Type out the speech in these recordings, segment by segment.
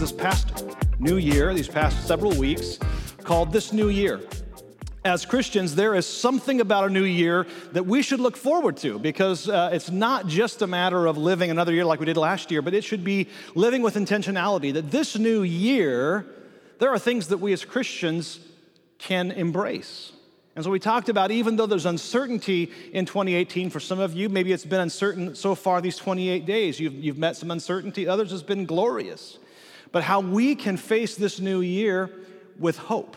this past new year, these past several weeks, called This New Year. As Christians, there is something about a new year that we should look forward to because uh, it's not just a matter of living another year like we did last year, but it should be living with intentionality. That this new year, there are things that we as Christians can embrace. And so we talked about even though there's uncertainty in 2018 for some of you, maybe it's been uncertain so far these 28 days. You've, you've met some uncertainty, others it's been glorious. But how we can face this new year with hope.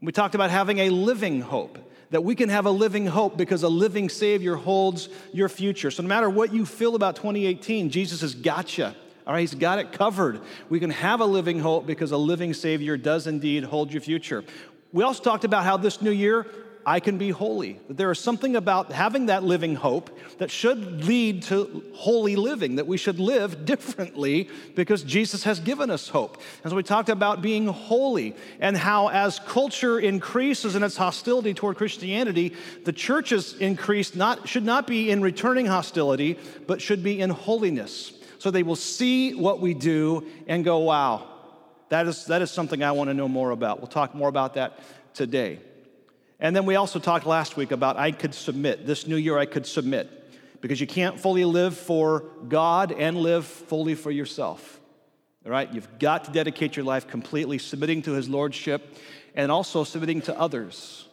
We talked about having a living hope, that we can have a living hope because a living Savior holds your future. So no matter what you feel about 2018, Jesus has got you. All right, he's got it covered. We can have a living hope because a living Savior does indeed hold your future. We also talked about how this new year I can be holy. There is something about having that living hope that should lead to holy living, that we should live differently because Jesus has given us hope. And so we talked about being holy and how, as culture increases in its hostility toward Christianity, the church's increase not, should not be in returning hostility, but should be in holiness. So they will see what we do and go, wow, that is, that is something I want to know more about. We'll talk more about that today. And then we also talked last week about I could submit. This new year, I could submit because you can't fully live for God and live fully for yourself. All right? You've got to dedicate your life completely submitting to His Lordship and also submitting to others,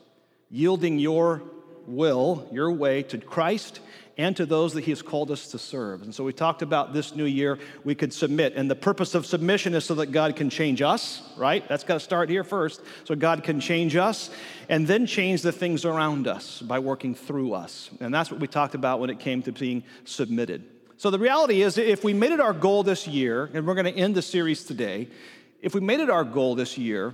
yielding your will, your way to Christ and to those that He has called us to serve. And so we talked about this new year, we could submit. And the purpose of submission is so that God can change us, right? That's got to start here first. So God can change us and then change the things around us by working through us. And that's what we talked about when it came to being submitted. So the reality is, if we made it our goal this year, and we're going to end the series today, if we made it our goal this year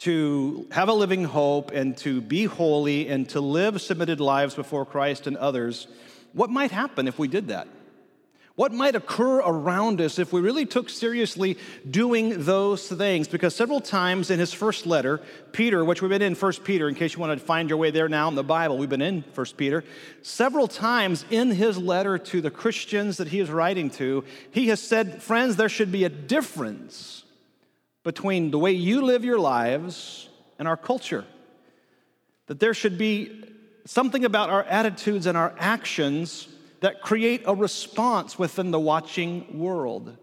to have a living hope and to be holy and to live submitted lives before Christ and others, what might happen if we did that? What might occur around us if we really took seriously doing those things? Because several times in his first letter, Peter, which we've been in First Peter, in case you want to find your way there now in the Bible, we've been in First Peter. Several times in his letter to the Christians that he is writing to, he has said, Friends, there should be a difference between the way you live your lives and our culture. That there should be something about our attitudes and our actions that create a response within the watching world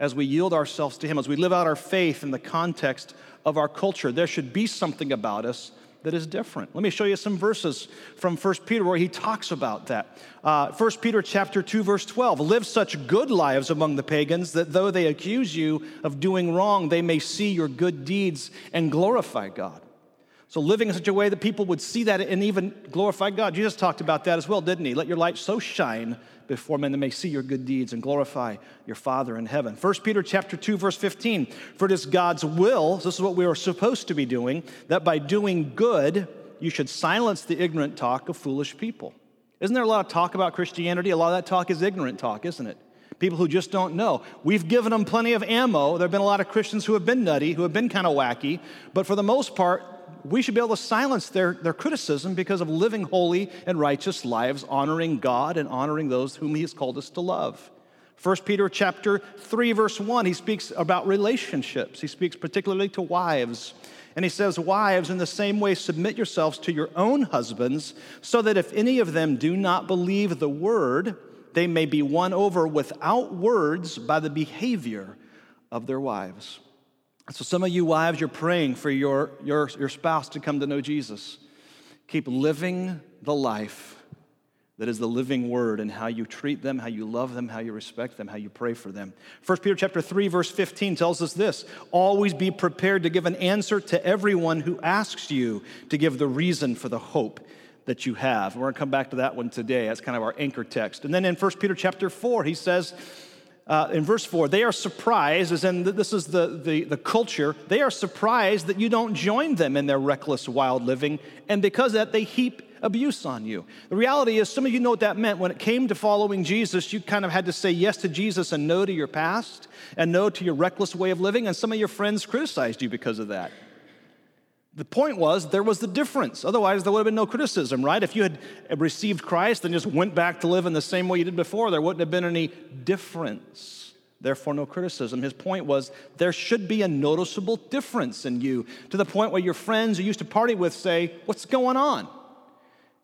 as we yield ourselves to Him, as we live out our faith in the context of our culture. There should be something about us that is different. Let me show you some verses from 1 Peter where he talks about that. Uh, 1 Peter chapter 2 verse 12, live such good lives among the pagans that though they accuse you of doing wrong, they may see your good deeds and glorify God. So living in such a way that people would see that and even glorify God. Jesus talked about that as well, didn't he? Let your light so shine before men that may see your good deeds and glorify your Father in heaven. 1 Peter chapter 2 verse 15. For it is God's will, this is what we are supposed to be doing, that by doing good you should silence the ignorant talk of foolish people. Isn't there a lot of talk about Christianity? A lot of that talk is ignorant talk, isn't it? People who just don't know. We've given them plenty of ammo. There have been a lot of Christians who have been nutty, who have been kind of wacky, but for the most part, we should be able to silence their, their criticism because of living holy and righteous lives, honoring God and honoring those whom He has called us to love. 1 Peter chapter 3, verse 1, he speaks about relationships. He speaks particularly to wives. And he says, Wives, in the same way, submit yourselves to your own husbands, so that if any of them do not believe the word, they may be won over without words by the behavior of their wives. So, some of you wives, you're praying for your, your, your spouse to come to know Jesus. Keep living the life that is the living word and how you treat them, how you love them, how you respect them, how you pray for them. 1 Peter chapter 3 verse 15 tells us this, always be prepared to give an answer to everyone who asks you to give the reason for the hope that you have. We're going to come back to that one today. That's kind of our anchor text. And then in 1 Peter chapter 4, he says, uh, in verse 4, they are surprised, as in this is the, the, the culture, they are surprised that you don't join them in their reckless, wild living, and because of that, they heap abuse on you. The reality is, some of you know what that meant. When it came to following Jesus, you kind of had to say yes to Jesus and no to your past, and no to your reckless way of living, and some of your friends criticized you because of that. The point was there was the difference. Otherwise, there would have been no criticism, right? If you had received Christ and just went back to live in the same way you did before, there wouldn't have been any difference. therefore no criticism. His point was there should be a noticeable difference in you to the point where your friends you used to party with say, What's going on?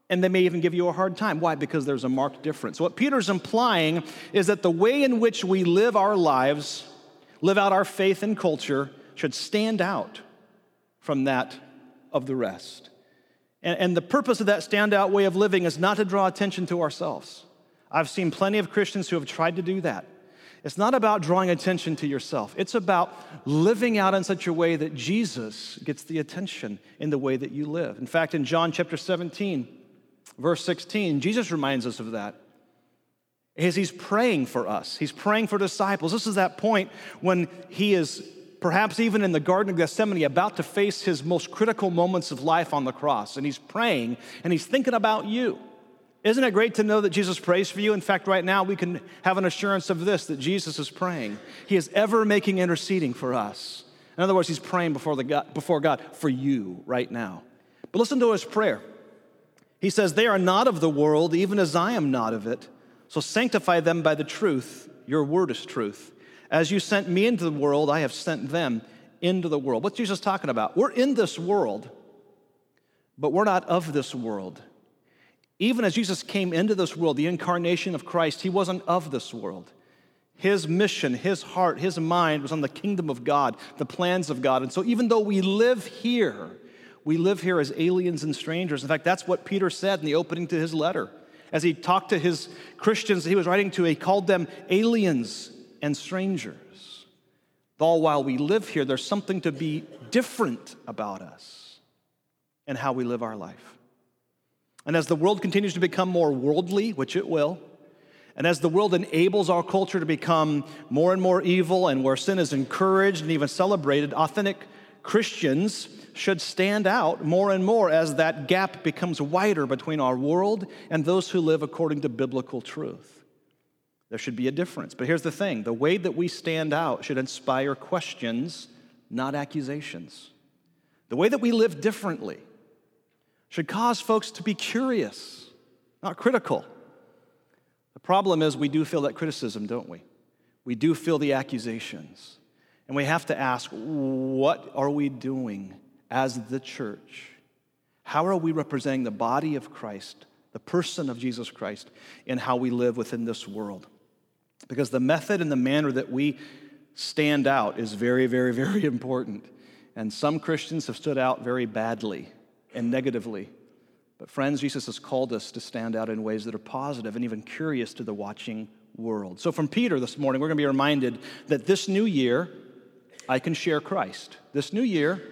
And they may even give you a hard time. Why? Because there's a marked difference. What Peter's implying is that the way in which we live our lives, live out our faith and culture, should stand out from that of the rest. And, and the purpose of that standout way of living is not to draw attention to ourselves. I've seen plenty of Christians who have tried to do that. It's not about drawing attention to yourself. It's about living out in such a way that Jesus gets the attention in the way that you live. In fact, in John chapter 17, verse 16, Jesus reminds us of that. As he's praying for us, he's praying for disciples. This is that point when he is perhaps even in the Garden of Gethsemane, about to face his most critical moments of life on the cross. And he's praying and he's thinking about you. Isn't it great to know that Jesus prays for you? In fact, right now we can have an assurance of this that Jesus is praying. He is ever making interceding for us. In other words, he's praying before, the God, before God for you right now. But listen to his prayer. He says, They are not of the world, even as I am not of it. So sanctify them by the truth. Your word is truth. As you sent me into the world, I have sent them into the world. What's Jesus talking about? We're in this world, but we're not of this world. Even as Jesus came into this world, the incarnation of Christ, he wasn't of this world. His mission, his heart, his mind was on the kingdom of God, the plans of God. And so, even though we live here, we live here as aliens and strangers. In fact, that's what Peter said in the opening to his letter. As he talked to his Christians he was writing to, he called them aliens and strangers. All while we live here, there's something to be different about us and how we live our life. And as the world continues to become more worldly, which it will, and as the world enables our culture to become more and more evil and where sin is encouraged and even celebrated, authentic Christians should stand out more and more as that gap becomes wider between our world and those who live according to biblical truth. There should be a difference. But here's the thing the way that we stand out should inspire questions, not accusations. The way that we live differently should cause folks to be curious, not critical. The problem is we do feel that criticism, don't we? We do feel the accusations. And we have to ask what are we doing as the church? How are we representing the body of Christ, the person of Jesus Christ, in how we live within this world? Because the method and the manner that we stand out is very, very, very important. And some Christians have stood out very badly and negatively. But, friends, Jesus has called us to stand out in ways that are positive and even curious to the watching world. So, from Peter this morning, we're going to be reminded that this new year, I can share Christ. This new year,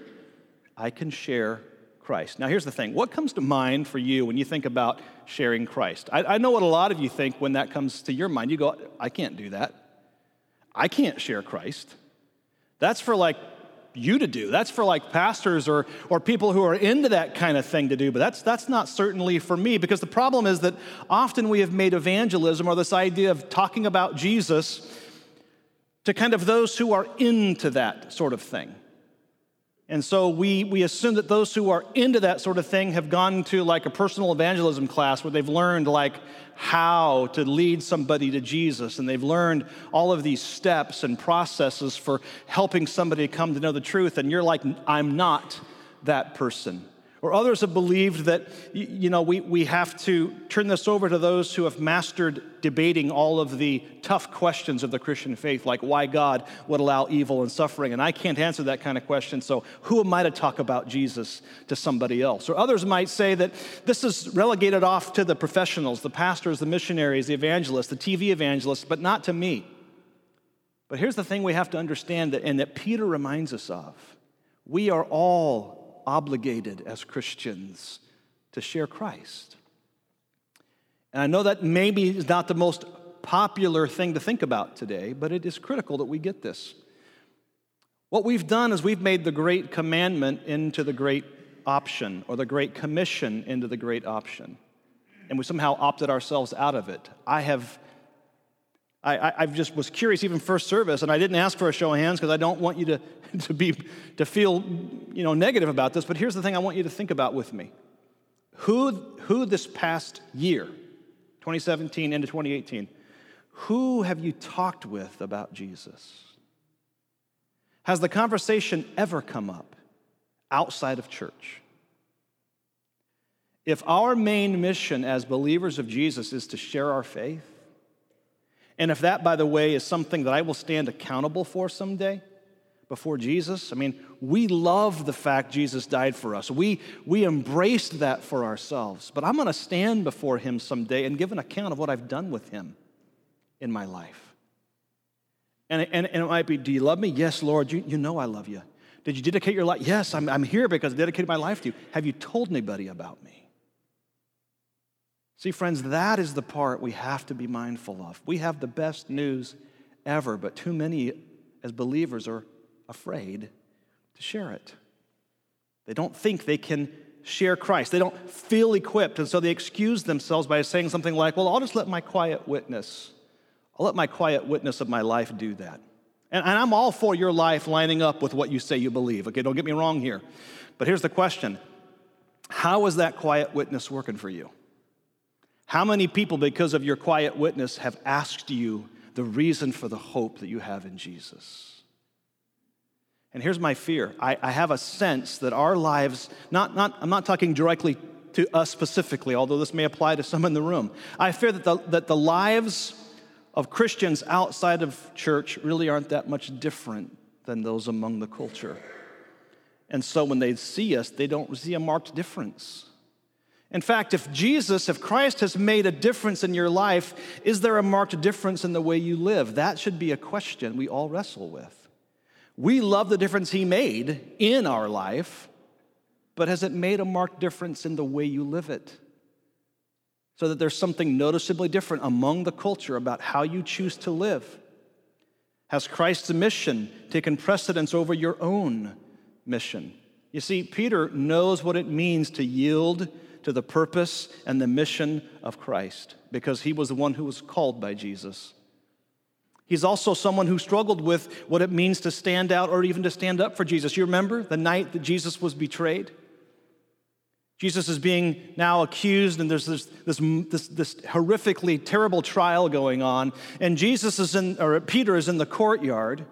I can share Christ. Now, here's the thing what comes to mind for you when you think about sharing Christ? I, I, know what a lot of you think when that comes to your mind. You go, I can't do that. I can't share Christ. That's for like you to do. That's for like pastors or, or people who are into that kind of thing to do, but that's, that's not certainly for me because the problem is that often we have made evangelism or this idea of talking about Jesus to kind of those who are into that sort of thing. And so we, we assume that those who are into that sort of thing have gone to like a personal evangelism class where they've learned like how to lead somebody to Jesus and they've learned all of these steps and processes for helping somebody come to know the truth. And you're like, I'm not that person. Or others have believed that, you know, we, we have to turn this over to those who have mastered debating all of the tough questions of the Christian faith, like why God would allow evil and suffering. And I can't answer that kind of question, so who am I to talk about Jesus to somebody else? Or others might say that this is relegated off to the professionals, the pastors, the missionaries, the evangelists, the TV evangelists, but not to me. But here's the thing we have to understand that, and that Peter reminds us of we are all obligated as Christians to share Christ. And I know that maybe is not the most popular thing to think about today, but it is critical that we get this. What we've done is we've made the great commandment into the great option, or the great commission into the great option. And we somehow opted ourselves out of it. I have I, I, just was curious, even first service, and I didn't ask for a show of hands because I don't want you to, to, be, to feel you know, negative about this. But here's the thing I want you to think about with me who, who this past year, 2017 into 2018, Who have you talked with about Jesus? Has the conversation ever come up outside of church? If our main mission as believers of Jesus is to share our faith, and if that, by the way, is something that I will stand accountable for someday before Jesus, I mean, we love the fact Jesus died for us. We, we embraced that for ourselves. But I'm going to stand before him someday and give an account of what I've done with him in my life. And, and, and it might be, do you love me? Yes, Lord, you, you know I love you. Did you dedicate your life? Yes, I'm, I'm here because I dedicated my life to you. Have you told anybody about me? See, friends, that is the part we have to be mindful of. We have the best news ever, but too many as believers are afraid to share it. They don't think they can share Christ. They don't feel equipped, and so they excuse themselves by saying something like, Well, I'll just let my quiet witness I'll let my quiet witness of my life do that. And, and I'm all for your life lining up with what you say you believe. Okay, don't get me wrong here. But here's the question How is that quiet witness working for you? How many people, because of your quiet witness, have asked you the reason for the hope that you have in Jesus? And here's my fear I, I have a sense that our lives, not, not, I'm not talking directly to us specifically, although this may apply to some in the room. I fear that the, that the lives of Christians outside of church really aren't that much different than those among the culture. And so when they see us, they don't see a marked difference. In fact, if Jesus, if Christ has made a difference in your life, is there a marked difference in the way you live? That should be a question we all wrestle with. We love the difference He made in our life, but has it made a marked difference in the way you live it? so that there's something noticeably different among the culture about how you choose to live? Has Christ's mission taken precedence over your own mission? You see, Peter knows what it means to yield to the purpose and the mission of Christ because he was the one who was called by Jesus. He's also someone who struggled with what it means to stand out or even to stand up for Jesus. You remember the night that Jesus was betrayed? Jesus is being now accused, and there's this, this, this, this, horrifically terrible trial going on. And Jesus is in, or Peter is in the courtyard,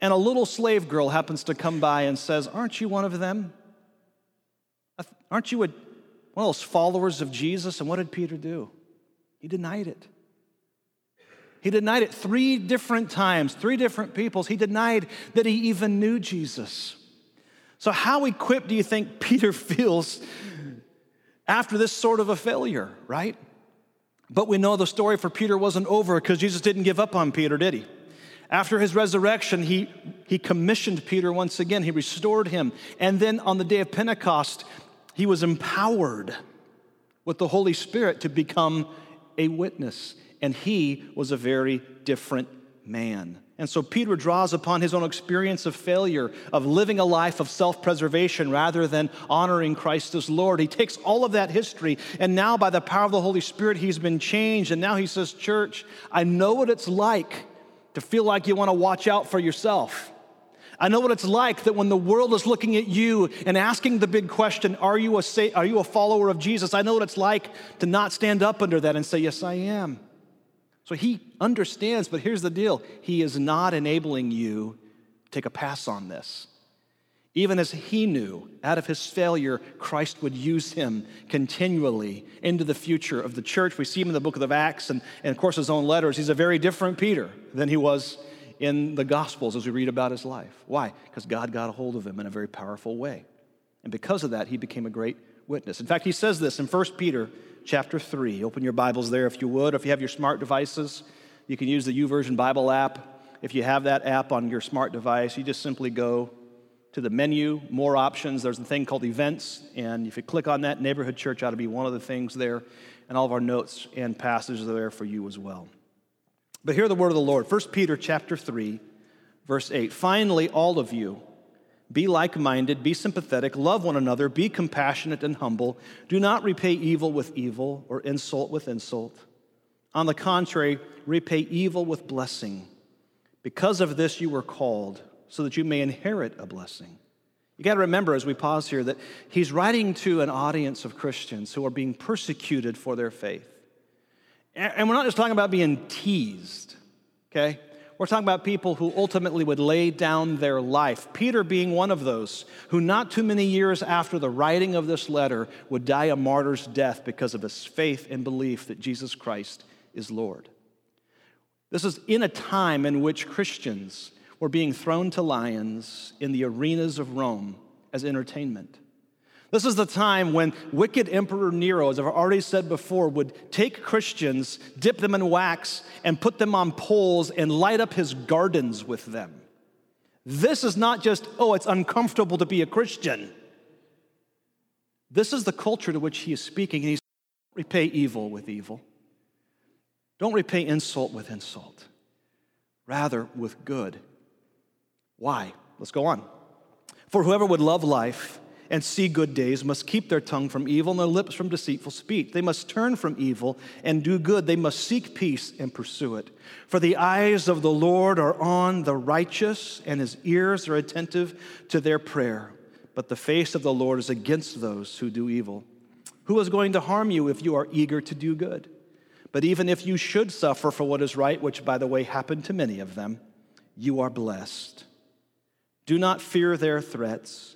and a little slave girl happens to come by and says, Aren't you one of them? Aren't you a, one of those followers of Jesus? And what did Peter do? He denied it. He denied it three different times, three different peoples. He denied that he even knew Jesus. So, how equipped do you think Peter feels after this sort of a failure, right? But we know the story for Peter wasn't over because Jesus didn't give up on Peter, did he? After his resurrection, he, he commissioned Peter once again. He restored him. And then on the day of Pentecost, he was empowered with the Holy Spirit to become a witness. And he was a very different man. And so Peter draws upon his own experience of failure, of living a life of self preservation rather than honoring Christ as Lord. He takes all of that history, and now by the power of the Holy Spirit, he's been changed. And now he says, Church, I know what it's like to feel like you want to watch out for yourself. I know what it's like that when the world is looking at you and asking the big question, are you, a, are you a follower of Jesus? I know what it's like to not stand up under that and say, Yes, I am. So he understands, but here's the deal he is not enabling you to take a pass on this. Even as he knew out of his failure, Christ would use him continually into the future of the church. We see him in the book of Acts and, and, of course, his own letters. He's a very different Peter than he was in the Gospels as we read about his life. Why? Because God got a hold of him in a very powerful way. And because of that, he became a great witness. In fact, he says this in 1 Peter chapter 3. Open your Bibles there if you would. If you have your smart devices, you can use the YouVersion Bible app. If you have that app on your smart device, you just simply go to the menu, more options. There's a thing called events, and if you click on that, neighborhood church ought to be one of the things there, and all of our notes and passages are there for you as well. But hear the word of the Lord. 1 Peter chapter 3, verse 8. Finally, all of you, be like minded, be sympathetic, love one another, be compassionate and humble. Do not repay evil with evil or insult with insult. On the contrary, repay evil with blessing. Because of this, you were called, so that you may inherit a blessing. You got to remember as we pause here that he's writing to an audience of Christians who are being persecuted for their faith. And we're not just talking about being teased, okay? We're talking about people who ultimately would lay down their life. Peter being one of those who, not too many years after the writing of this letter, would die a martyr's death because of his faith and belief that Jesus Christ is Lord. This is in a time in which Christians were being thrown to lions in the arenas of Rome as entertainment. This is the time when wicked Emperor Nero, as I've already said before, would take Christians, dip them in wax, and put them on poles and light up his gardens with them. This is not just, oh, it's uncomfortable to be a Christian. This is the culture to which he is speaking, and he's repay evil with evil. Don't repay insult with insult, rather with good. Why? Let's go on. For whoever would love life, and see good days must keep their tongue from evil and their lips from deceitful speech. They must turn from evil and do good. They must seek peace and pursue it. For the eyes of the Lord are on the righteous, and his ears are attentive to their prayer. But the face of the Lord is against those who do evil. Who is going to harm you if you are eager to do good? But even if you should suffer for what is right, which by the way happened to many of them, you are blessed. Do not fear their threats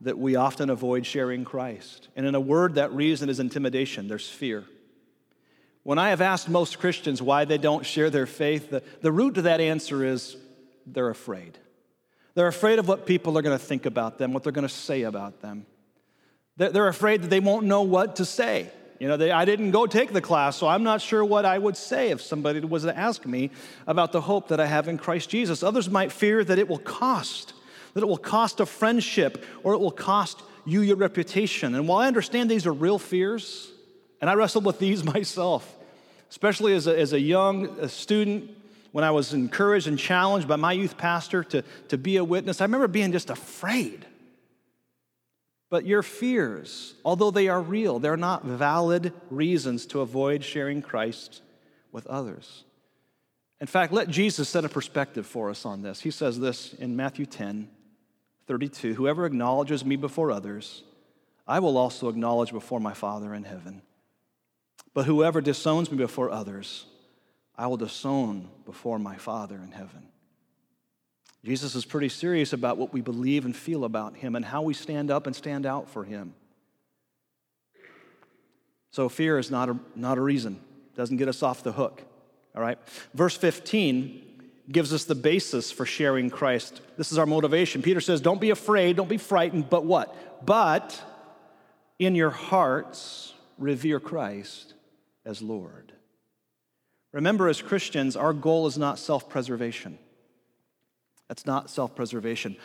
that we often avoid sharing Christ. And in a word, that reason is intimidation, there's fear. When I have asked most Christians why they don't share their faith, the, the root to that answer is they're afraid. They're afraid of what people are going to think about them, what they're going to say about them. They're, they're afraid that they won't know what to say. You know, they, I didn't go take the class, so I'm not sure what I would say if somebody was to ask me about the hope that I have in Christ Jesus. Others might fear that it will cost that it will cost a friendship or it will cost you your reputation. And while I understand these are real fears, and I wrestled with these myself, especially as a, as a young student, when I was encouraged and challenged by my youth pastor to, to be a witness, I remember being just afraid. But your fears, although they are real, they're not valid reasons to avoid sharing Christ with others. In fact, let Jesus set a perspective for us on this. He says this in Matthew 10 32 Whoever acknowledges me before others, I will also acknowledge before my Father in heaven. But whoever disowns me before others, I will disown before my Father in heaven. Jesus is pretty serious about what we believe and feel about him and how we stand up and stand out for him. So fear is not a, not a reason, doesn't get us off the hook. All right? Verse 15 gives us the basis for sharing Christ. This is our motivation. Peter says, Don't be afraid, don't be frightened, but what? But in your hearts, revere Christ as Lord. Remember, as Christians, our goal is not self preservation. That's not self preservation.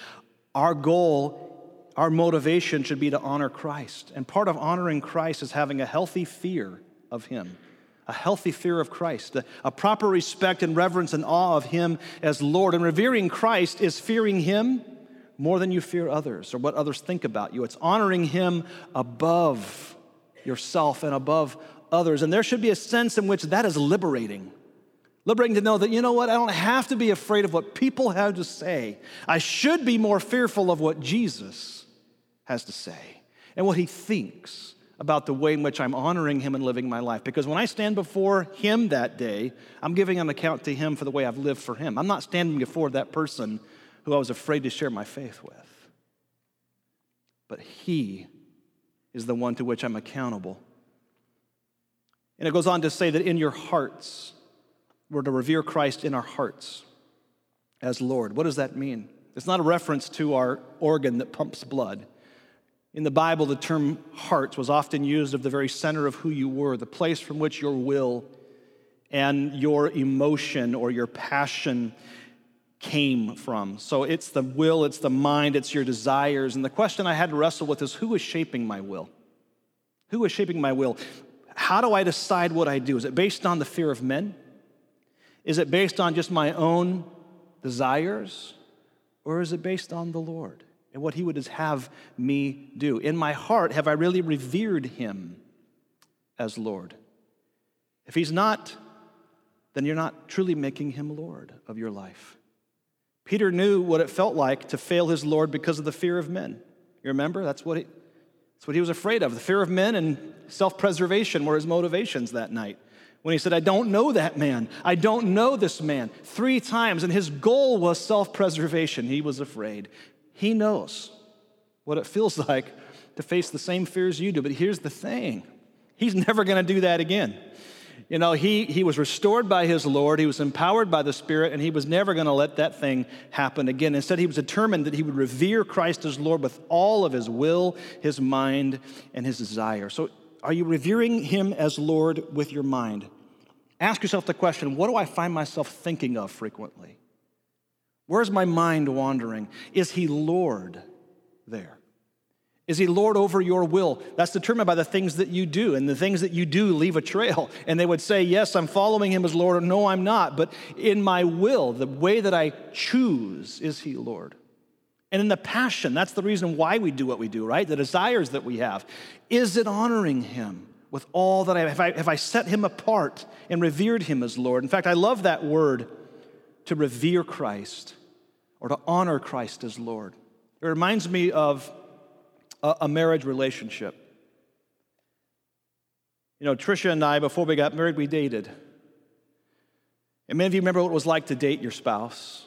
Our goal, our motivation should be to honor Christ. And part of honoring Christ is having a healthy fear of Him a healthy fear of Christ, a, a, proper respect and reverence and awe of Him as Lord. And revering Christ is fearing Him more than you fear others or what others think about you. It's honoring Him above yourself and above others. And there should be a sense in which that is liberating. Liberating to know that, you know what, I don't have to be afraid of what people have to say. I should be more fearful of what Jesus has to say and what He thinks about the way in which I'm honoring Him and living my life. Because when I stand before Him that day, I'm giving an account to Him for the way I've lived for Him. I'm not standing before that person who I was afraid to share my faith with. But He is the one to which I'm accountable. And it goes on to say that in your hearts, we're to revere Christ in our hearts as Lord. What does that mean? It's not a reference to our organ that pumps blood. In the Bible, the term heart was often used of the very center of who you were, the place from which your will and your emotion or your passion came from. So it's the will, it's the mind, it's your desires. And the question I had to wrestle with is who is shaping my will? Who is shaping my will? How do I decide what I do? Is it based on the fear of men? Is it based on just my own desires? Or is it based on the Lord and what He would have me do? In my heart, have I really revered Him as Lord? If He's not, then you're not truly making Him Lord of your life. Peter knew what it felt like to fail his Lord because of the fear of men. You remember? That's what he, that's what he was afraid of. The fear of men and self preservation were his motivations that night. When he said, I don't know that man, I don't know this man, three times, and his goal was self preservation. He was afraid. He knows what it feels like to face the same fears you do. But here's the thing he's never going to do that again. You know, he, he was restored by his Lord, he was empowered by the Spirit, and he was never going to let that thing happen again. Instead, he was determined that he would revere Christ as Lord with all of his will, his mind, and his desire. So, are you revering him as Lord with your mind? Ask yourself the question what do I find myself thinking of frequently? Where's my mind wandering? Is he Lord there? Is he Lord over your will? That's determined by the things that you do, and the things that you do leave a trail. And they would say, Yes, I'm following him as Lord, or No, I'm not. But in my will, the way that I choose, is he Lord? And in the passion, that's the reason why we do what we do, right? The desires that we have. Is it honoring him with all that I have? I, have I set him apart and revered him as Lord? In fact, I love that word to revere Christ or to honor Christ as Lord. It reminds me of a, marriage relationship. You know, Trisha and I, before we got married, we dated. And many of you remember what it was like to date your spouse.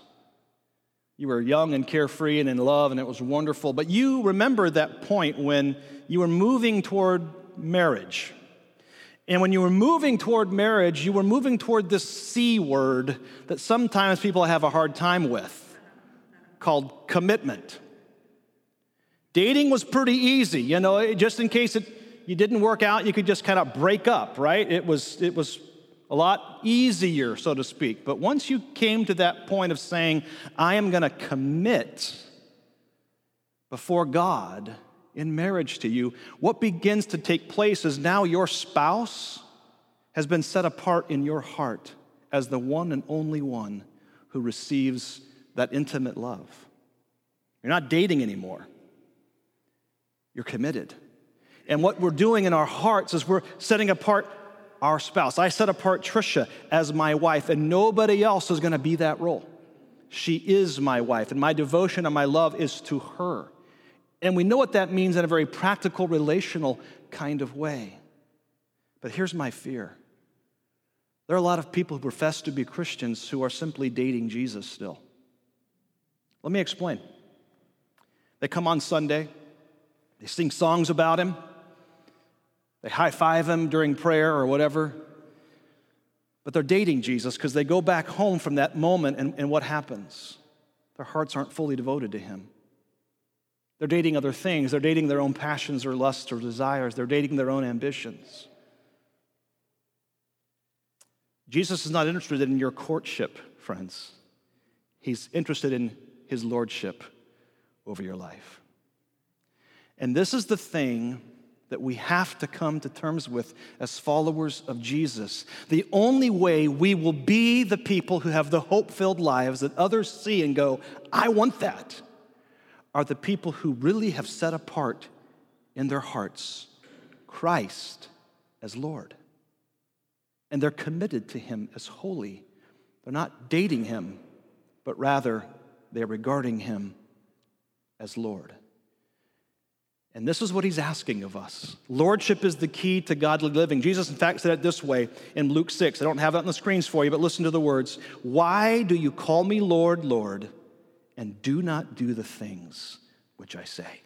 You were young and carefree and in love, and it was wonderful. But you remember that point when you were moving toward marriage. And when you were moving toward marriage, you were moving toward this C word that sometimes people have a hard time with called commitment. Dating was pretty easy, you know, just in case it, you didn't work out, you could just kind of break up, right? It was, it was a lot easier, so to speak. But once you came to that point of saying, I am going to commit before God in marriage to you, what begins to take place is now your spouse has been set apart in your heart as the one and only one who receives that intimate love. You're not dating anymore. You're committed. And what we're doing in our hearts is we're setting apart our spouse. I set apart Trisha as my wife, and nobody else is going to be that role. She is my wife, and my devotion and my love is to her. And we know what that means in a very practical, relational kind of way. But here's my fear there are a lot of people who profess to be Christians who are simply dating Jesus still. Let me explain. They come on Sunday, they sing songs about him. They high five him during prayer or whatever. But they're dating Jesus because they go back home from that moment, and, and what happens? Their hearts aren't fully devoted to him. They're dating other things. They're dating their own passions or lusts or desires. They're dating their own ambitions. Jesus is not interested in your courtship, friends. He's interested in his lordship over your life. And this is the thing that we have to come to terms with as followers of Jesus. The only way we will be the people who have the hope filled lives that others see and go, I want that, are the people who really have set apart in their hearts Christ as Lord. And they're committed to Him as holy. They're not dating Him, but rather they're regarding Him as Lord. And this is what he's asking of us. Lordship is the key to godly living. Jesus, in fact, said it this way in Luke 6. I don't have that on the screens for you, but listen to the words Why do you call me Lord, Lord, and do not do the things which I say?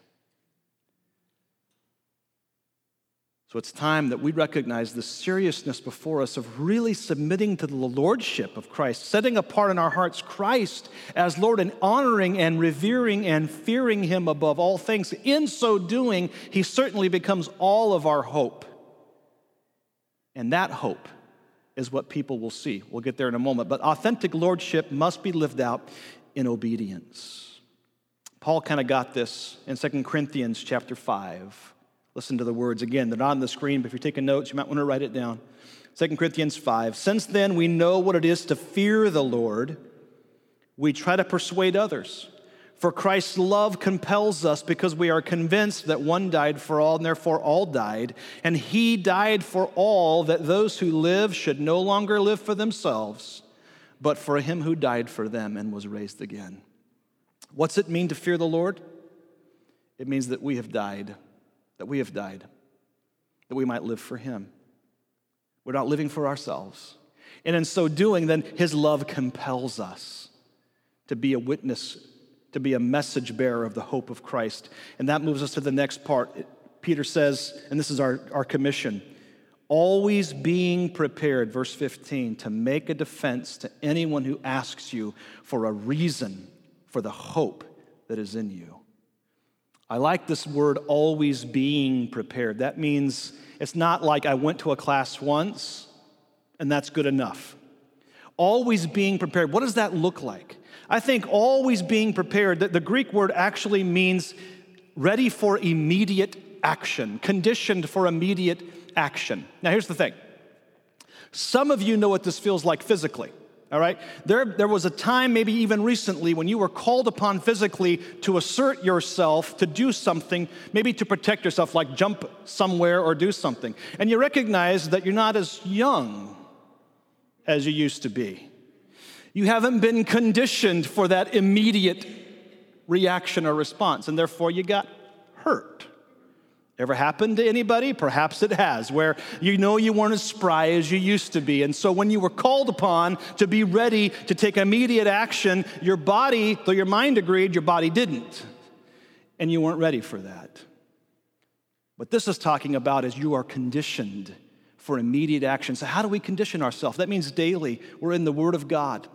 So it's time that we recognize the seriousness before us of really submitting to the lordship of Christ, setting apart in our hearts Christ as Lord and honoring and revering and fearing Him above all things. In so doing, He certainly becomes all of our hope. And that hope is what people will see. We'll get there in a moment. But authentic lordship must be lived out in obedience. Paul kind of got this in 2 Corinthians chapter 5 Listen to the words again. They're not on the screen, but if you're taking notes, you might want to write it down. 2 Corinthians 5. Since then we know what it is to fear the Lord, we try to persuade others. For Christ's love compels us because we are convinced that one died for all, and therefore all died. And he died for all, that those who live should no longer live for themselves, but for him who died for them and was raised again. What's it mean to fear the Lord? It means that we have died, that we have died, that we might live for him. We're not living for ourselves. And in so doing, then his love compels us to be a witness to be a message bearer of the hope of Christ. And that moves us to the next part. Peter says, and this is our, our commission always being prepared, verse 15, to make a defense to anyone who asks you for a reason for the hope that is in you. I like this word, always being prepared. That means it's not like I went to a class once and that's good enough. Always being prepared. What does that look like? I think always being prepared, the Greek word actually means ready for immediate action, conditioned for immediate action. Now, here's the thing some of you know what this feels like physically. All right? There, there was a time, maybe even recently, when you were called upon physically to assert yourself, to do something, maybe to protect yourself, like jump somewhere or do something. And you recognize that you're not as young as you used to be. You haven't been conditioned for that immediate reaction or response, and therefore you got hurt. Ever happened to anybody? Perhaps it has, where you know you weren't as spry as you used to be. And so when you were called upon to be ready to take immediate action, your body, though your mind agreed, your body didn't. And you weren't ready for that. What this is talking about is you are conditioned for immediate action. So, how do we condition ourselves? That means daily. We're in the Word of God.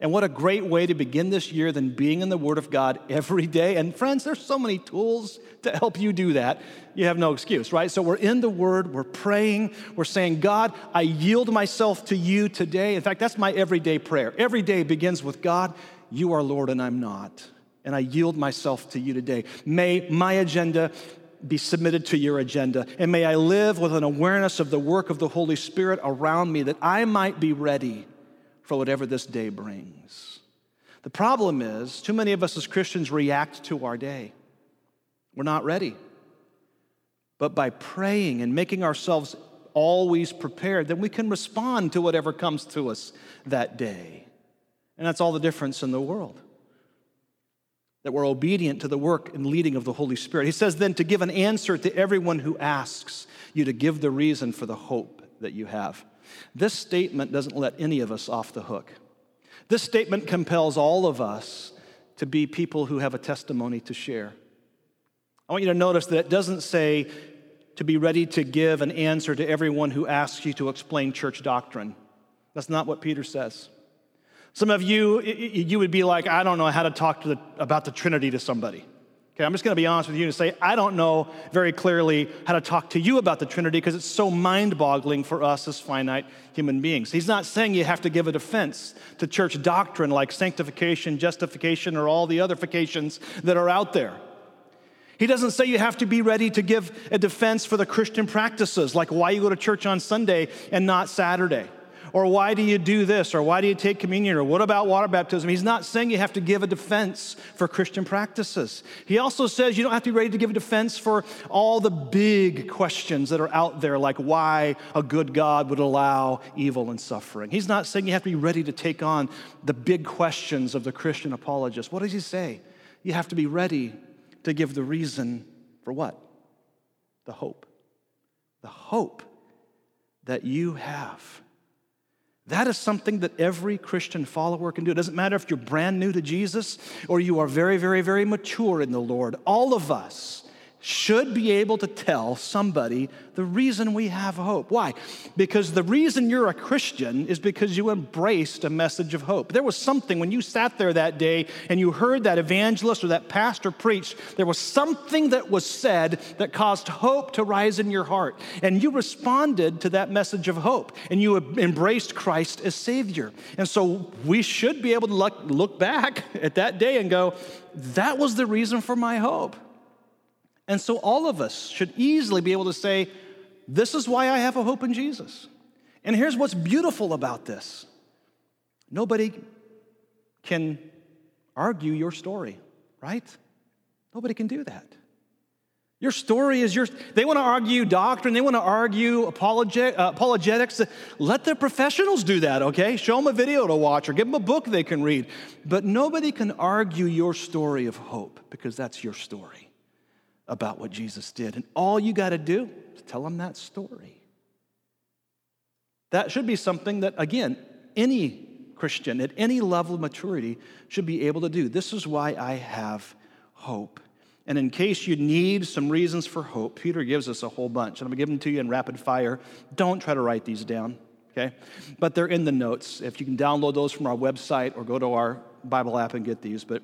And what a great way to begin this year than being in the Word of God every day. And friends, there's so many tools to help you do that. You have no excuse, right? So we're in the Word, we're praying, we're saying, God, I yield myself to you today. In fact, that's my everyday prayer. Every day begins with God, you are Lord and I'm not. And I yield myself to you today. May my agenda be submitted to your agenda. And may I live with an awareness of the work of the Holy Spirit around me that I might be ready for whatever this day brings. The problem is, too many of us as Christians react to our day. We're not ready. But by praying and making ourselves always prepared, then we can respond to whatever comes to us that day. And that's all the difference in the world. That we're obedient to the work and leading of the Holy Spirit. He says then to give an answer to everyone who asks you to give the reason for the hope that you have. This statement doesn't let any of us off the hook. This statement compels all of us to be people who have a testimony to share. I want you to notice that it doesn't say to be ready to give an answer to everyone who asks you to explain church doctrine. That's not what Peter says. Some of you, you would be like, I don't know how to talk to the, about the Trinity to somebody. Okay, I'm just going to be honest with you and say, I don't know very clearly how to talk to you about the Trinity because it's so mind boggling for us as finite human beings. He's not saying you have to give a defense to church doctrine like sanctification, justification, or all the other fications that are out there. He doesn't say you have to be ready to give a defense for the Christian practices, like why you go to church on Sunday and not Saturday. Or why do you do this? Or why do you take communion? Or what about water baptism? He's not saying you have to give a defense for Christian practices. He also says you don't have to be ready to give a defense for all the big questions that are out there, like why a good God would allow evil and suffering. He's not saying you have to be ready to take on the big questions of the Christian apologist. What does he say? You have to be ready to give the reason for what? The hope. The hope that you have that is something that every Christian follower can do. It doesn't matter if you're brand new to Jesus or you are very, very, very mature in the Lord. All of us should be able to tell somebody the reason we have hope. Why? Because the reason you're a Christian is because you embraced a message of hope. There was something when you sat there that day and you heard that evangelist or that pastor preach, there was something that was said that caused hope to rise in your heart. And you responded to that message of hope and you embraced Christ as Savior. And so we should be able to look, back at that day and go, that was the reason for my hope. And so all of us should easily be able to say, This is why I have a hope in Jesus. And here's what's beautiful about this nobody can argue your story, right? Nobody can do that. Your story is yours. They want to argue doctrine, they want to argue uh, apologetics. Let the professionals do that, okay? Show them a video to watch or give them a book they can read. But nobody can argue your story of hope because that's your story about what Jesus did. And all you got to do is tell them that story. That should be something that, again, any Christian at any level of maturity should be able to do. This is why I have hope. And in case you need some reasons for hope, Peter gives us a whole bunch. And I'm going to give them to you in rapid fire. Don't try to write these down, okay? But they're in the notes. If you can download those from our website or go to our Bible app and get these. But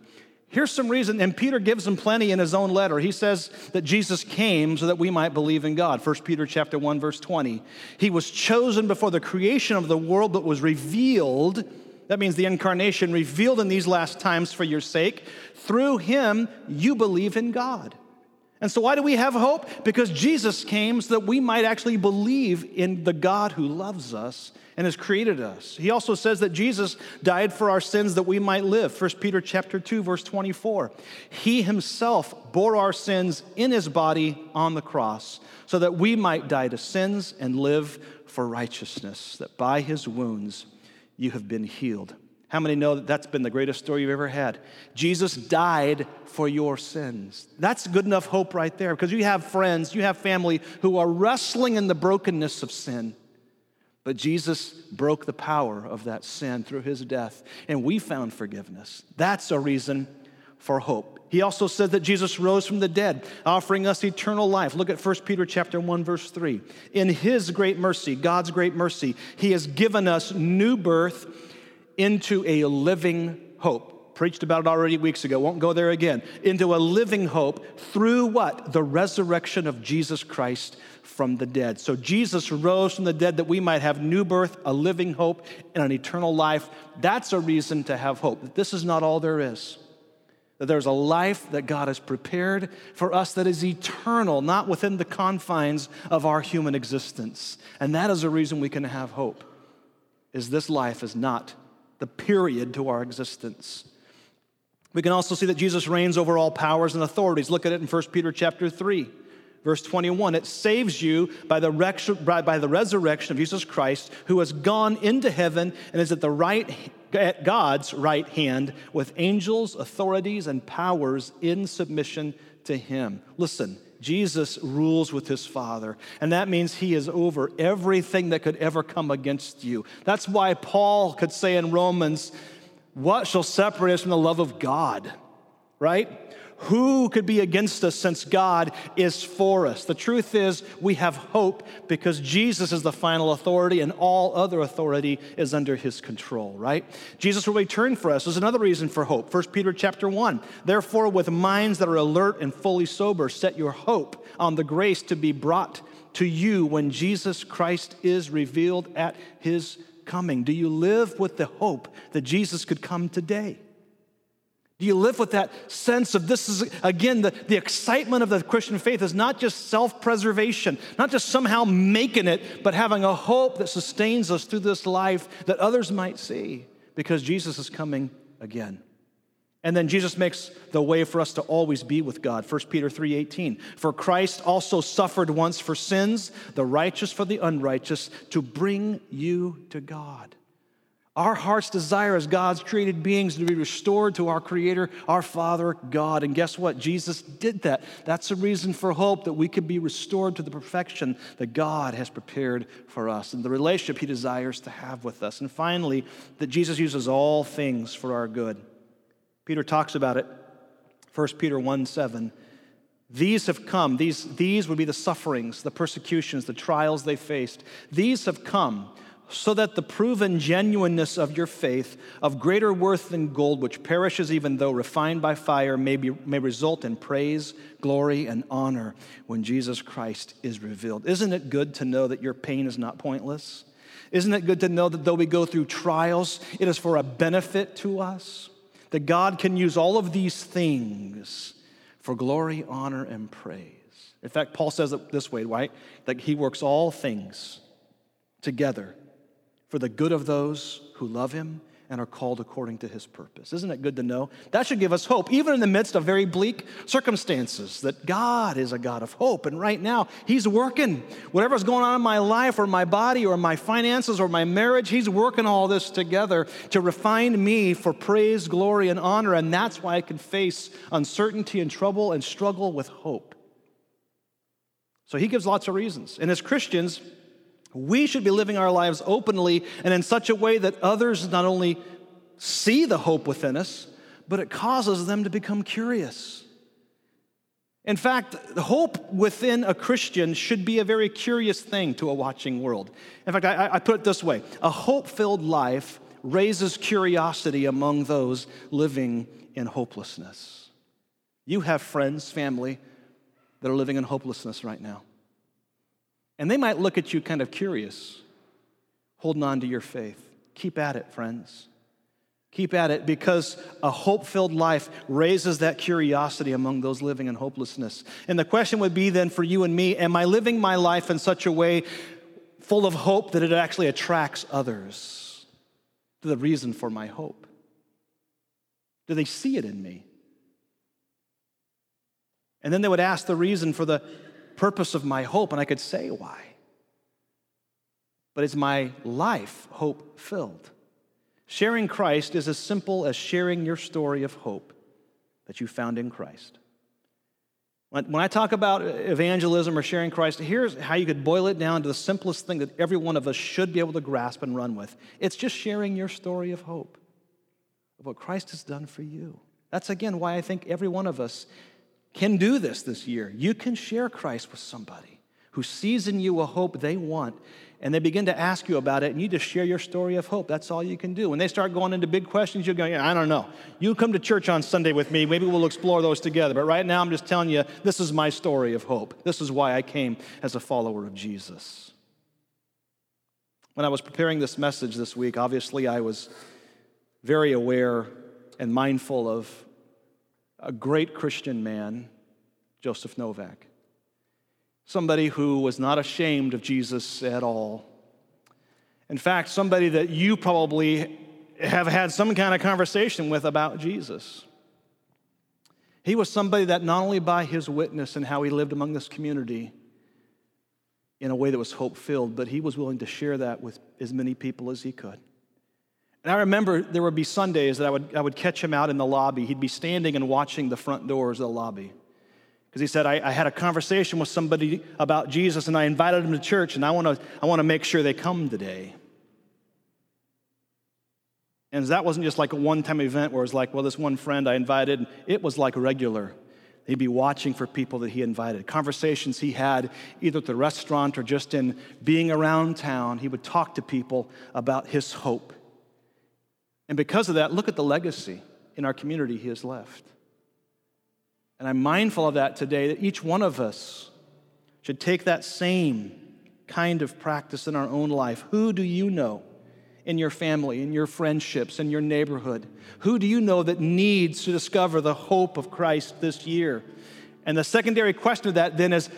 here's some reason, and Peter gives them plenty in his own letter. He says that Jesus came so that we might believe in God. 1 Peter chapter 1, verse 20. He was chosen before the creation of the world, but was revealed that means the incarnation revealed in these last times for your sake. Through him, you believe in God. And so, why do we have hope? Because Jesus came so that we might actually believe in the God who loves us and has created us. He also says that Jesus died for our sins that we might live. 1 Peter chapter 2 verse 24. He himself bore our sins in his body on the cross so that we might die to sins and live for righteousness, that by his wounds you have been healed. How many know that that's been the greatest story you've ever had? Jesus died for your sins. That's good enough hope right there because you have friends, you have family who are wrestling in the brokenness of sin. But Jesus broke the power of that sin through his death, and we found forgiveness. That's a reason for hope. He also said that Jesus rose from the dead, offering us eternal life. Look at 1 Peter chapter 1 verse 3. In his great mercy, God's great mercy, he has given us new birth into a living hope. Preached about it already weeks ago, won't go there again. Into a living hope through what? The resurrection of Jesus Christ from the dead. So Jesus rose from the dead that we might have new birth, a living hope, and an eternal life. That's a reason to have hope. That This is not all there is that there's a life that God has prepared for us that is eternal, not within the confines of our human existence. And that is a reason we can have hope. Is this life is not the period to our existence. We can also see that Jesus reigns over all powers and authorities. Look at it in 1 Peter chapter 3. Verse 21, it saves you by the, by the resurrection of Jesus Christ, who has gone into heaven and is at the right at God's right hand with angels, authorities, and powers in submission to him. Listen, Jesus rules with his Father, and that means he is over everything that could ever come against you. That's why Paul could say in Romans, What shall separate us from the love of God? Right? Who could be against us since God is for us? The truth is, we have hope because Jesus is the final authority and all other authority is under his control, right? Jesus will return for us. There's another reason for hope. 1 Peter chapter 1. Therefore, with minds that are alert and fully sober, set your hope on the grace to be brought to you when Jesus Christ is revealed at his coming. Do you live with the hope that Jesus could come today? Do you live with that sense of this is, again, the, the excitement of the Christian faith is not just self preservation, not just somehow making it, but having a hope that sustains us through this life that others might see because Jesus is coming again. And then Jesus makes the way for us to always be with God. 1 Peter 3:18. For Christ also suffered once for sins, the righteous for the unrighteous, to bring you to God. Our heart's desire as God's created beings to be restored to our Creator, our Father, God. And guess what? Jesus did that. That's a reason for hope that we could be restored to the perfection that God has prepared for us and the relationship He desires to have with us. And finally, that Jesus uses all things for our good. Peter talks about it, 1 Peter 1 7. These have come, these, these would be the sufferings, the persecutions, the trials they faced. These have come so that the proven genuineness of your faith, of greater worth than gold, which perishes even though refined by fire, may, be, may result in praise, glory, and honor when Jesus Christ is revealed. Isn't it good to know that your pain is not pointless? Isn't it good to know that though we go through trials, it is for a benefit to us? That God can use all of these things for glory, honor, and praise. In fact, Paul says it this way, right? That he works all things together for the good of those who love him and are called according to his purpose. Isn't it good to know? That should give us hope, even in the midst of very bleak circumstances, that God is a God of hope. And right now, he's working. Whatever's going on in my life or my body or my finances or my marriage, he's working all this together to refine me for praise, glory, and honor. And that's why I can face uncertainty and trouble and struggle with hope. So he gives lots of reasons. And as Christians, we should be living our lives openly and in such a way that others not only see the hope within us, but it causes them to become curious. In fact, hope within a Christian should be a very curious thing to a watching world. In fact, I, I put it this way a hope filled life raises curiosity among those living in hopelessness. You have friends, family that are living in hopelessness right now. And they might look at you kind of curious, holding on to your faith. Keep at it, friends. Keep at it because a hope filled life raises that curiosity among those living in hopelessness. And the question would be then for you and me Am I living my life in such a way full of hope that it actually attracts others to the reason for my hope? Do they see it in me? And then they would ask the reason for the purpose of my hope, and I could say why. But is my life hope filled? Sharing Christ is as simple as sharing your story of hope that you found in Christ. When I talk about evangelism or sharing Christ, here's how you could boil it down to the simplest thing that every one of us should be able to grasp and run with it's just sharing your story of hope, of what Christ has done for you. That's again why I think every one of us can do this this year. You can share Christ with somebody who sees in you a hope they want, and they begin to ask you about it, and you just share your story of hope. That's all you can do. When they start going into big questions, you're going, I don't know. You come to church on Sunday with me. Maybe we'll explore those together. But right now, I'm just telling you, this is my story of hope. This is why I came as a follower of Jesus. When I was preparing this message this week, obviously I was very aware and mindful of a great Christian man, Joseph Novak. Somebody who was not ashamed of Jesus at all. In fact, somebody that you probably have had some kind of conversation with about Jesus. He was somebody that not only by his witness and how he lived among this community in a way that was hope filled, but he was willing to share that with as many people as he could. And I remember there would be Sundays that I would, I would catch him out in the lobby. He'd be standing and watching the front doors of the lobby. Because he said, I, I, had a conversation with somebody about Jesus and I invited them to church, and I want to I wanna make sure they come today. And that wasn't just like a one time event where it was like, well, this one friend I invited, it was like regular. He'd be watching for people that he invited. Conversations he had either at the restaurant or just in being around town, he would talk to people about his hope and because of that, look at the legacy in our community he has left. And I'm mindful of that today, that each one of us should take that same kind of practice in our own life. Who do you know in your family, in your friendships, in your neighborhood? Who do you know that needs to discover the hope of Christ this year? And the secondary question of that then is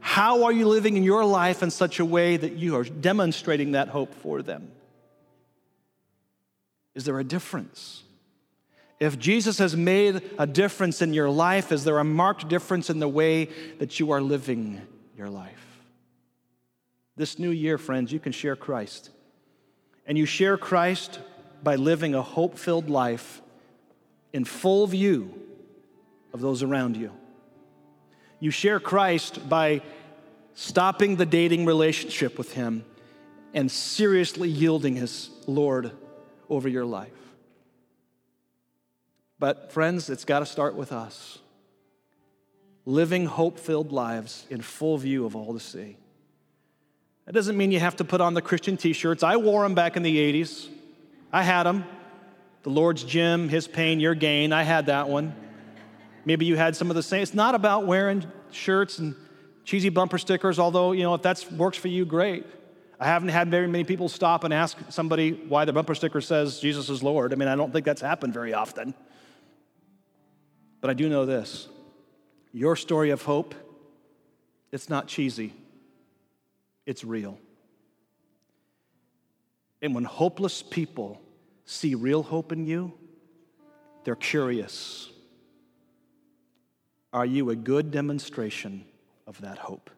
how are you living in your life in such a way that you are demonstrating that hope for them? Is there a difference? If Jesus has made a difference in your life, is there a marked difference in the way that you are living your life? This new year, friends, you can share Christ. And you share Christ by living a hope filled life in full view of those around you. You share Christ by stopping the dating relationship with Him and seriously yielding His Lord over your life. But, friends, it's got to start with us living hope filled lives in full view of all to see. That doesn't mean you have to put on the Christian t shirts. I wore them back in the 80s. I had them. The Lord's gym, His pain, your gain. I had that one. Maybe you had some of the same. It's not about wearing shirts and cheesy bumper stickers, although, you know, if that works for you, great. I haven't had very many people stop and ask somebody why the bumper sticker says Jesus is Lord. I mean, I don't think that's happened very often. But I do know this your story of hope It's not cheesy, it's real. And when hopeless people see real hope in you, they're curious. Are you a good demonstration of that hope?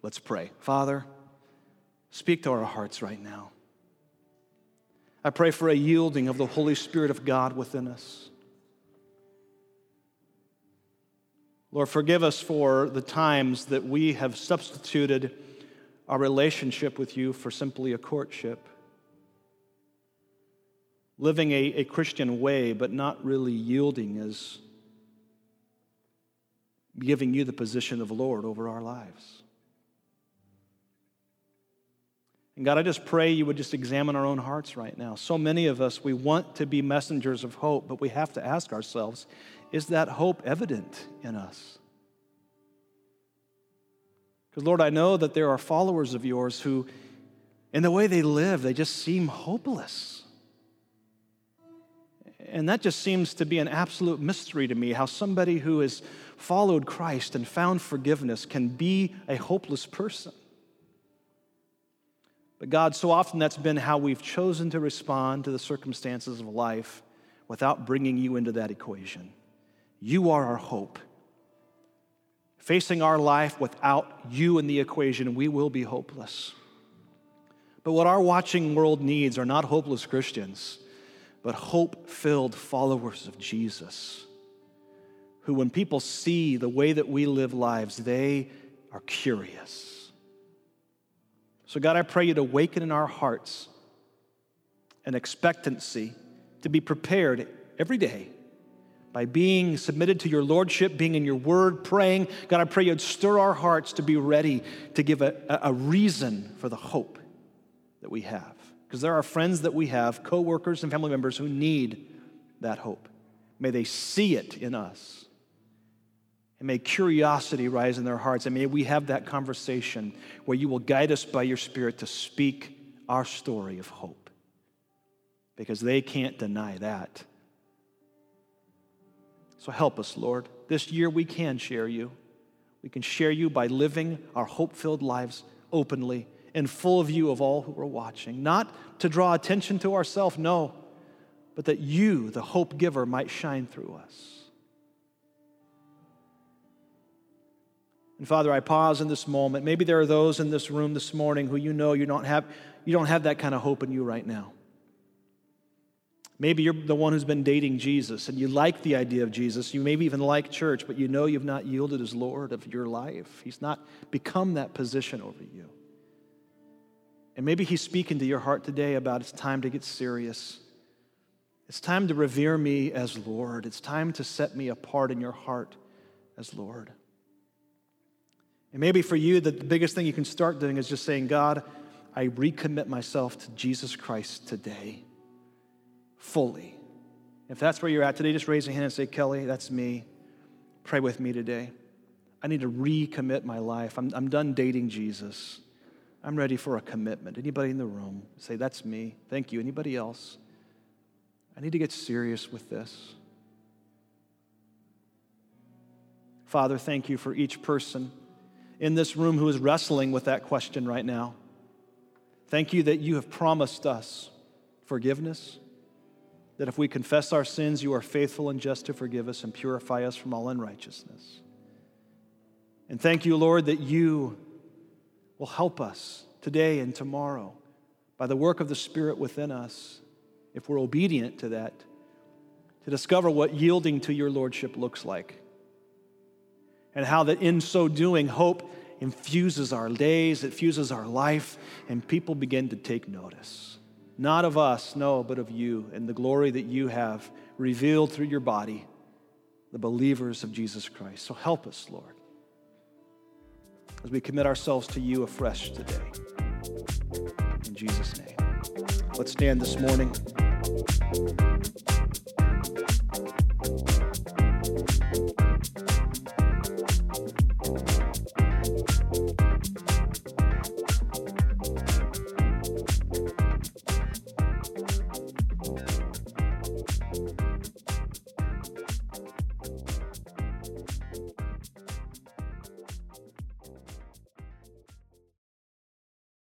Let's pray. Father, speak to our hearts right now. I pray for a yielding of the Holy Spirit of God within us. Lord, forgive us for the times that we have substituted our relationship with you for simply a courtship. Living a, a Christian way, but not really yielding as giving you the position of Lord over our lives. And God, I just pray you would just examine our own hearts right now. So many of us, we want to be messengers of hope, but we have to ask ourselves is that hope evident in us? Because, Lord, I know that there are followers of yours who, in the way they live, they just seem hopeless. And that just seems to be an absolute mystery to me how somebody who has followed Christ and found forgiveness can be a hopeless person. But God, so often that's been how we've chosen to respond to the circumstances of life without bringing you into that equation. You are our hope. Facing our life without you in the equation, we will be hopeless. But what our watching world needs are not hopeless Christians, but hope filled followers of Jesus, who, when people see the way that we live lives, they are curious. So, God, I pray you to awaken in our hearts an expectancy to be prepared every day by being submitted to your lordship, being in your word, praying. God, I pray you'd stir our hearts to be ready to give a, a reason for the hope that we have. Because there are friends that we have, co-workers and family members who need that hope. May they see it in us. And may curiosity rise in their hearts. And may we have that conversation where you will guide us by your Spirit to speak our story of hope. Because they can't deny that. So help us, Lord. This year we can share you. We can share you by living our hope filled lives openly in full view of all who are watching. Not to draw attention to ourselves, no, but that you, the hope giver, might shine through us. And Father, I pause in this moment. Maybe there are those in this room this morning who you know you don't have, you don't have that kind of hope in you right now. Maybe you're the one who's been dating Jesus and you like the idea of Jesus. You maybe even like church, but you know you've not yielded as Lord of your life. He's not become that position over you. And maybe He's speaking to your heart today about it's time to get serious. It's time to revere me as Lord. It's time to set me apart in your heart as Lord. And maybe for you, the biggest thing you can start doing is just saying, God, I recommit myself to Jesus Christ today fully. If that's where you're at today, just raise your hand and say, Kelly, that's me. Pray with me today. I need to recommit my life. I'm, I'm done dating Jesus. I'm ready for a commitment. Anybody in the room? Say, that's me. Thank you. Anybody else? I need to get serious with this. Father, thank you for each person in this room who is wrestling with that question right now. Thank you that you have promised us forgiveness that if we confess our sins, you are faithful and just to forgive us and purify us from all unrighteousness. And thank you, Lord, that you will help us today and tomorrow by the work of the Spirit within us, if we're obedient to that, to discover what yielding to your Lordship looks like. And how that in so doing, hope infuses our days, it infuses our life, and people begin to take notice. Not of us, no, but of you and the glory that you have revealed through your body, the believers of Jesus Christ. So help us, Lord, as we commit ourselves to you afresh today. In Jesus' name. Let's stand this morning.